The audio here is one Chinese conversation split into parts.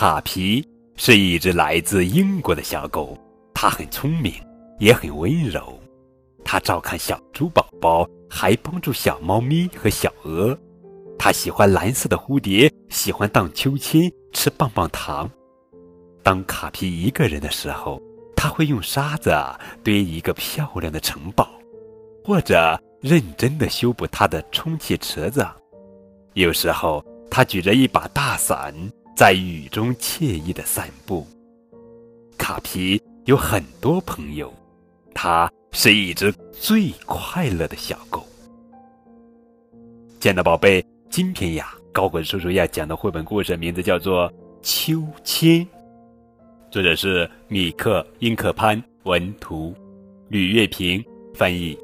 卡皮是一只来自英国的小狗，它很聪明，也很温柔。它照看小猪宝宝，还帮助小猫咪和小鹅。它喜欢蓝色的蝴蝶，喜欢荡秋千，吃棒棒糖。当卡皮一个人的时候，他会用沙子堆一个漂亮的城堡，或者认真的修补他的充气池子。有时候，他举着一把大伞，在雨中惬意的散步。卡皮有很多朋友，它是一只最快乐的小狗。亲爱的宝贝，今天呀，高滚叔叔要讲的绘本故事名字叫做《秋千》，作者是米克·英克潘，文图，吕月平翻译。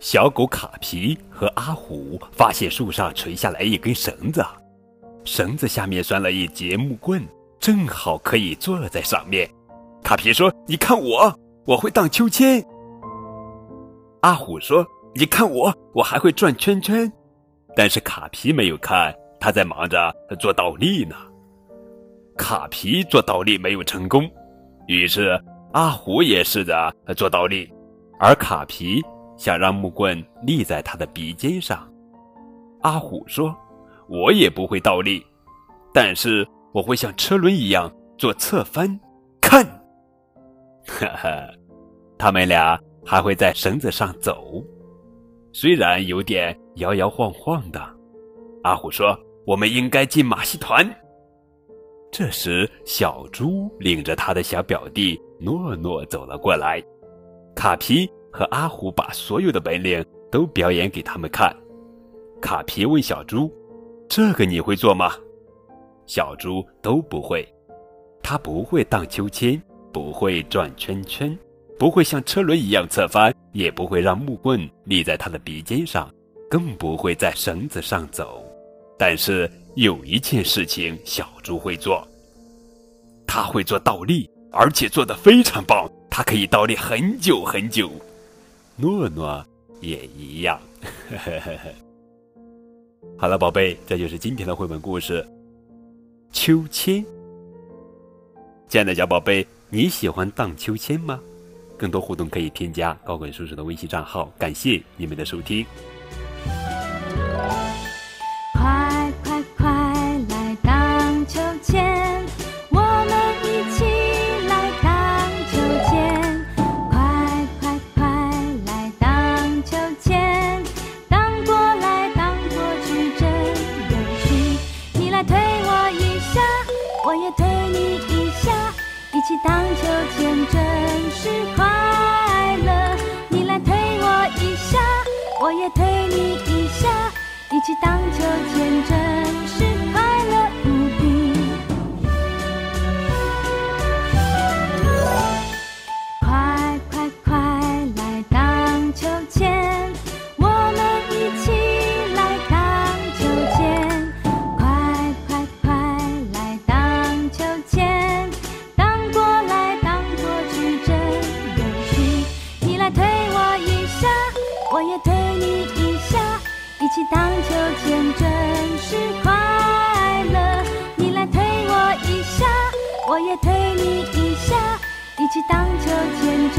小狗卡皮和阿虎发现树上垂下来一根绳子，绳子下面拴了一节木棍，正好可以坐在上面。卡皮说：“你看我，我会荡秋千。”阿虎说：“你看我，我还会转圈圈。”但是卡皮没有看，他在忙着做倒立呢。卡皮做倒立没有成功，于是阿虎也试着做倒立，而卡皮。想让木棍立在他的鼻尖上，阿虎说：“我也不会倒立，但是我会像车轮一样做侧翻。”看，哈哈，他们俩还会在绳子上走，虽然有点摇摇晃晃的。阿虎说：“我们应该进马戏团。”这时，小猪领着他的小表弟诺诺走了过来，卡皮。和阿虎把所有的本领都表演给他们看。卡皮问小猪：“这个你会做吗？”小猪都不会。他不会荡秋千，不会转圈圈，不会像车轮一样侧翻，也不会让木棍立在他的鼻尖上，更不会在绳子上走。但是有一件事情小猪会做，他会做倒立，而且做得非常棒。他可以倒立很久很久。诺诺也一样。好了，宝贝，这就是今天的绘本故事《秋千》。亲爱的小宝贝，你喜欢荡秋千吗？更多互动可以添加高滚叔叔的微信账号。感谢你们的收听。我也推你一下一起荡秋千真是快乐。你来推我一下我也推你一下一起荡秋千真我也推你一下，一起荡秋千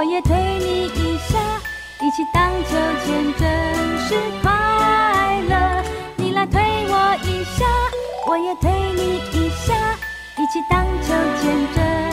我也推你一下一起荡秋千真是快乐。你来推我一下我也推你一下一起荡秋千真